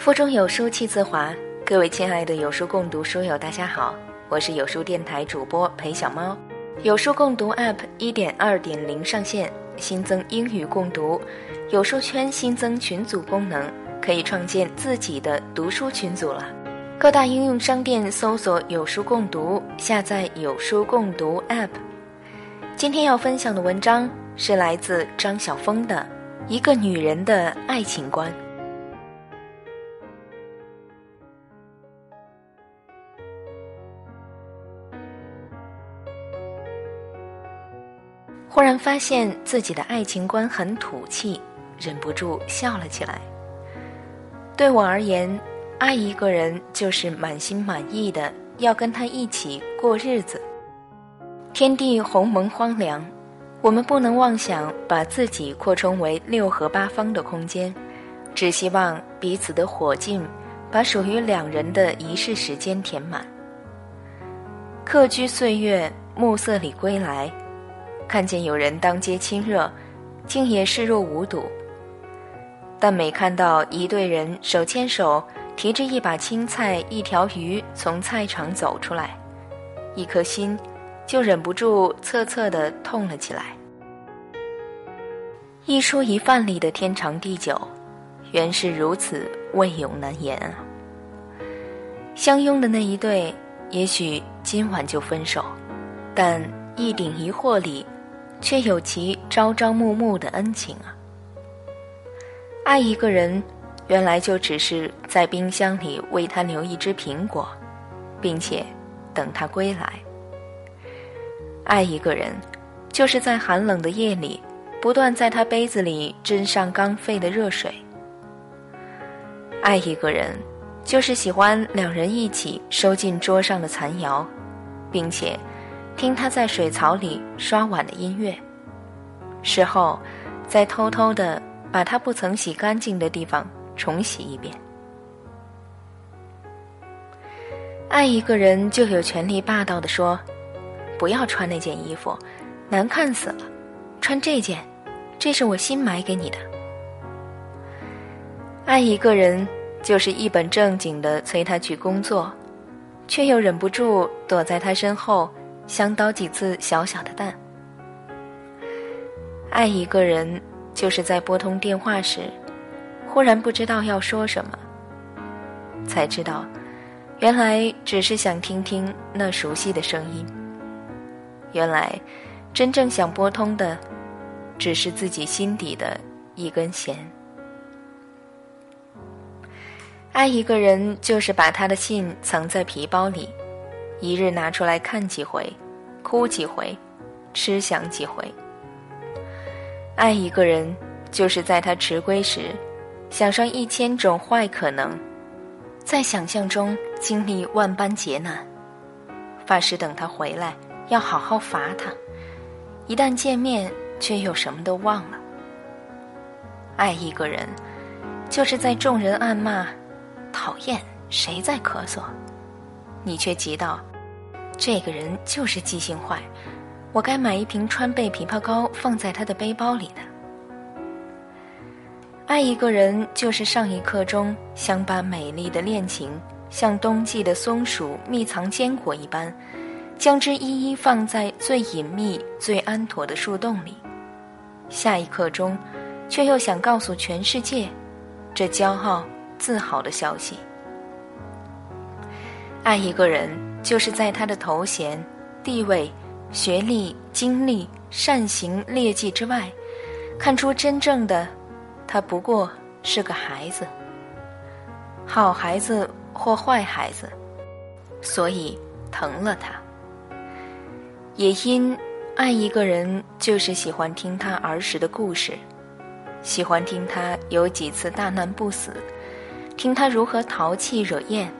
腹中有书气自华，各位亲爱的有书共读书友，大家好，我是有书电台主播裴小猫。有书共读 App 一点二点零上线，新增英语共读，有书圈新增群组功能，可以创建自己的读书群组了。各大应用商店搜索“有书共读”，下载有书共读 App。今天要分享的文章是来自张晓峰的《一个女人的爱情观》。忽然发现自己的爱情观很土气，忍不住笑了起来。对我而言，爱一个人就是满心满意的要跟他一起过日子。天地鸿蒙荒凉，我们不能妄想把自己扩充为六合八方的空间，只希望彼此的火劲把属于两人的一世时间填满。客居岁月，暮色里归来。看见有人当街亲热，竟也视若无睹。但每看到一对人手牵手，提着一把青菜、一条鱼从菜场走出来，一颗心就忍不住恻恻地痛了起来。一蔬一饭里的天长地久，原是如此未有难言啊！相拥的那一对，也许今晚就分手，但一顶一惑里。却有其朝朝暮暮的恩情啊！爱一个人，原来就只是在冰箱里为他留一只苹果，并且等他归来。爱一个人，就是在寒冷的夜里，不断在他杯子里斟上刚沸的热水。爱一个人，就是喜欢两人一起收进桌上的残肴，并且。听他在水槽里刷碗的音乐，事后再偷偷的把他不曾洗干净的地方重洗一遍。爱一个人就有权利霸道的说：“不要穿那件衣服，难看死了，穿这件，这是我新买给你的。”爱一个人就是一本正经的催他去工作，却又忍不住躲在他身后。想捣几次小小的蛋。爱一个人，就是在拨通电话时，忽然不知道要说什么，才知道，原来只是想听听那熟悉的声音。原来，真正想拨通的，只是自己心底的一根弦。爱一个人，就是把他的信藏在皮包里。一日拿出来看几回，哭几回，痴想几回。爱一个人，就是在他迟归时，想上一千种坏可能，在想象中经历万般劫难，发誓等他回来要好好罚他。一旦见面，却又什么都忘了。爱一个人，就是在众人暗骂，讨厌谁在咳嗽，你却急到。这个人就是记性坏，我该买一瓶川贝枇杷膏放在他的背包里的。爱一个人就是上一刻钟想把美丽的恋情像冬季的松鼠密藏坚果一般，将之一一放在最隐秘、最安妥的树洞里，下一刻钟，却又想告诉全世界，这骄傲、自豪的消息。爱一个人。就是在他的头衔、地位、学历、经历、善行、劣迹之外，看出真正的他不过是个孩子，好孩子或坏孩子，所以疼了他。也因爱一个人，就是喜欢听他儿时的故事，喜欢听他有几次大难不死，听他如何淘气惹厌。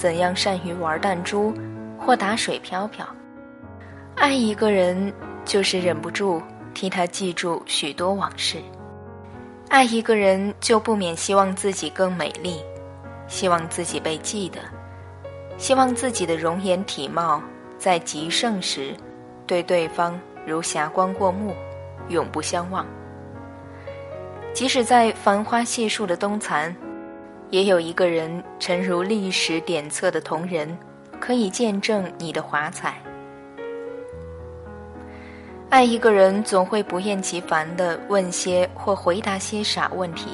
怎样善于玩弹珠，或打水漂漂？爱一个人，就是忍不住替他记住许多往事。爱一个人，就不免希望自己更美丽，希望自己被记得，希望自己的容颜体貌在极盛时，对对方如霞光过目，永不相忘。即使在繁花谢树的冬残。也有一个人沉如历史典册的同人，可以见证你的华彩。爱一个人，总会不厌其烦地问些或回答些傻问题，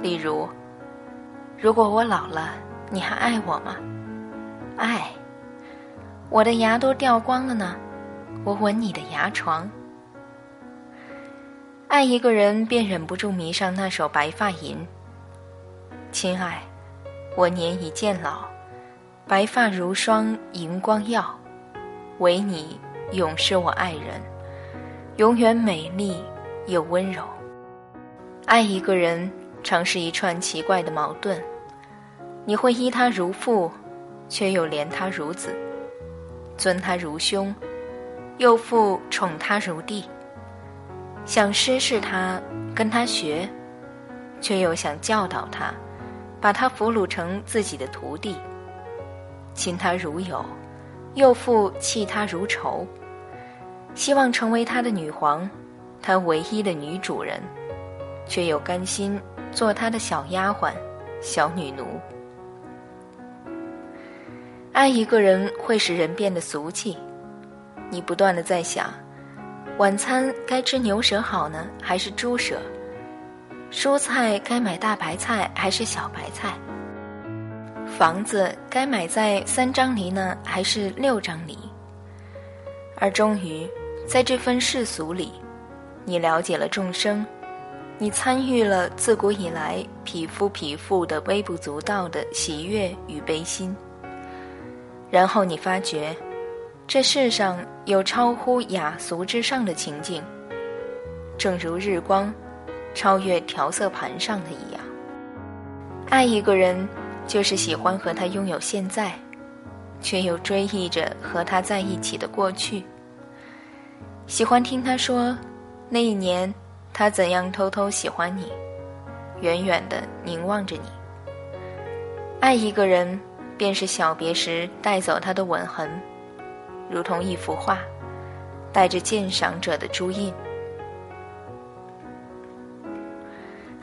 例如：“如果我老了，你还爱我吗？”“爱。”“我的牙都掉光了呢，我吻你的牙床。”爱一个人，便忍不住迷上那首《白发吟》。亲爱，我年已渐老，白发如霜，银光耀，唯你永是我爱人。永远美丽又温柔。爱一个人，常是一串奇怪的矛盾。你会依他如父，却又怜他如子；尊他如兄，又复宠他如弟。想施事他，跟他学，却又想教导他，把他俘虏成自己的徒弟。亲他如友，又复弃他如仇。希望成为他的女皇，他唯一的女主人，却又甘心做他的小丫鬟、小女奴。爱一个人会使人变得俗气，你不断的在想：晚餐该吃牛舌好呢，还是猪舌？蔬菜该买大白菜还是小白菜？房子该买在三张犁呢，还是六张犁？而终于。在这份世俗里，你了解了众生，你参与了自古以来匹夫匹妇的微不足道的喜悦与悲心。然后你发觉，这世上有超乎雅俗之上的情境，正如日光超越调色盘上的一样。爱一个人，就是喜欢和他拥有现在，却又追忆着和他在一起的过去。喜欢听他说，那一年他怎样偷偷喜欢你，远远的凝望着你。爱一个人，便是小别时带走他的吻痕，如同一幅画，带着鉴赏者的朱印。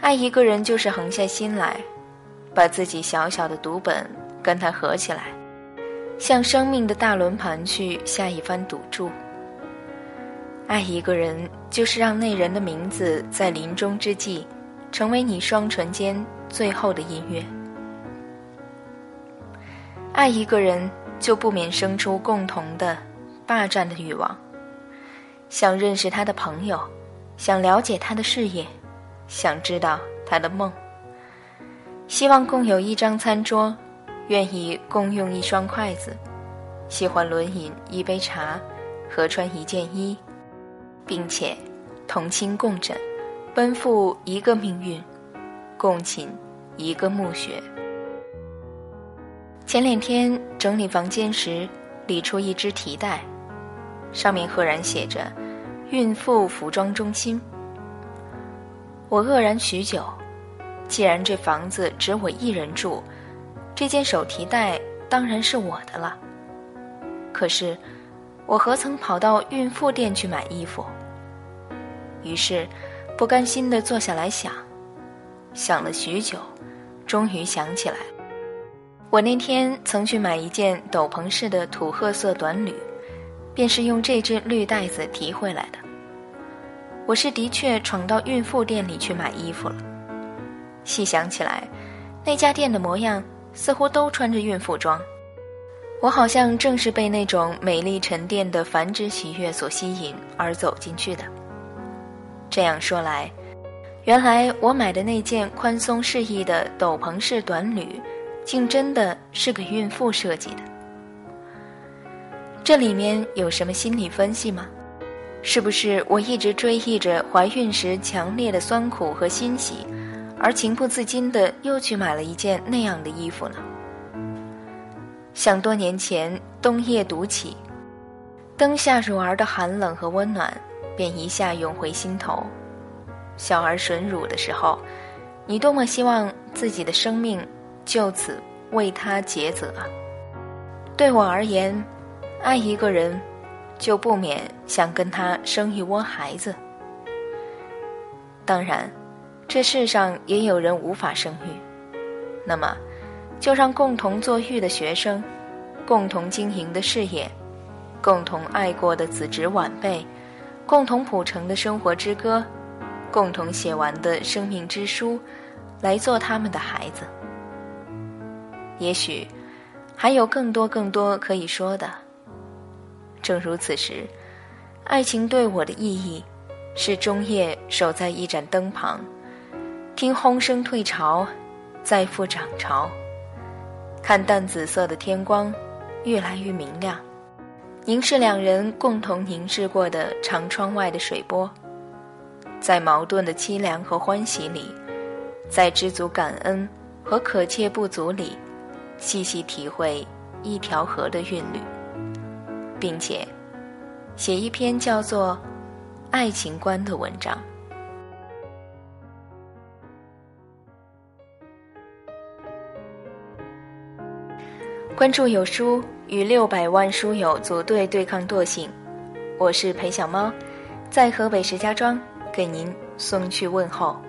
爱一个人，就是横下心来，把自己小小的读本跟他合起来，向生命的大轮盘去下一番赌注。爱一个人，就是让那人的名字在临终之际，成为你双唇间最后的音乐。爱一个人，就不免生出共同的霸占的欲望，想认识他的朋友，想了解他的事业，想知道他的梦，希望共有一张餐桌，愿意共用一双筷子，喜欢轮饮一杯茶，合穿一件衣。并且，同寝共枕，奔赴一个命运，共寝一个墓穴。前两天整理房间时，理出一只提袋，上面赫然写着“孕妇服装中心”。我愕然许久，既然这房子只我一人住，这件手提袋当然是我的了。可是。我何曾跑到孕妇店去买衣服？于是，不甘心地坐下来想，想了许久，终于想起来，我那天曾去买一件斗篷式的土褐色短履，便是用这只绿袋子提回来的。我是的确闯到孕妇店里去买衣服了。细想起来，那家店的模样似乎都穿着孕妇装。我好像正是被那种美丽沉淀的繁殖喜悦所吸引而走进去的。这样说来，原来我买的那件宽松适宜的斗篷式短履，竟真的是给孕妇设计的。这里面有什么心理分析吗？是不是我一直追忆着怀孕时强烈的酸苦和欣喜，而情不自禁的又去买了一件那样的衣服呢？想多年前冬夜独起，灯下乳儿的寒冷和温暖，便一下涌回心头。小儿吮乳的时候，你多么希望自己的生命就此为他抉择啊！对我而言，爱一个人，就不免想跟他生一窝孩子。当然，这世上也有人无法生育，那么，就让共同做育的学生，共同经营的事业，共同爱过的子侄晚辈，共同谱成的生活之歌，共同写完的生命之书，来做他们的孩子。也许，还有更多更多可以说的。正如此时，爱情对我的意义。是终夜守在一盏灯旁，听轰声退潮，再复涨潮。看淡紫色的天光，越来越明亮。凝视两人共同凝视过的长窗外的水波，在矛盾的凄凉和欢喜里，在知足感恩和可切不足里，细细体会一条河的韵律，并且写一篇叫做。爱情观的文章。关注有书，与六百万书友组队对抗惰性。我是裴小猫，在河北石家庄给您送去问候。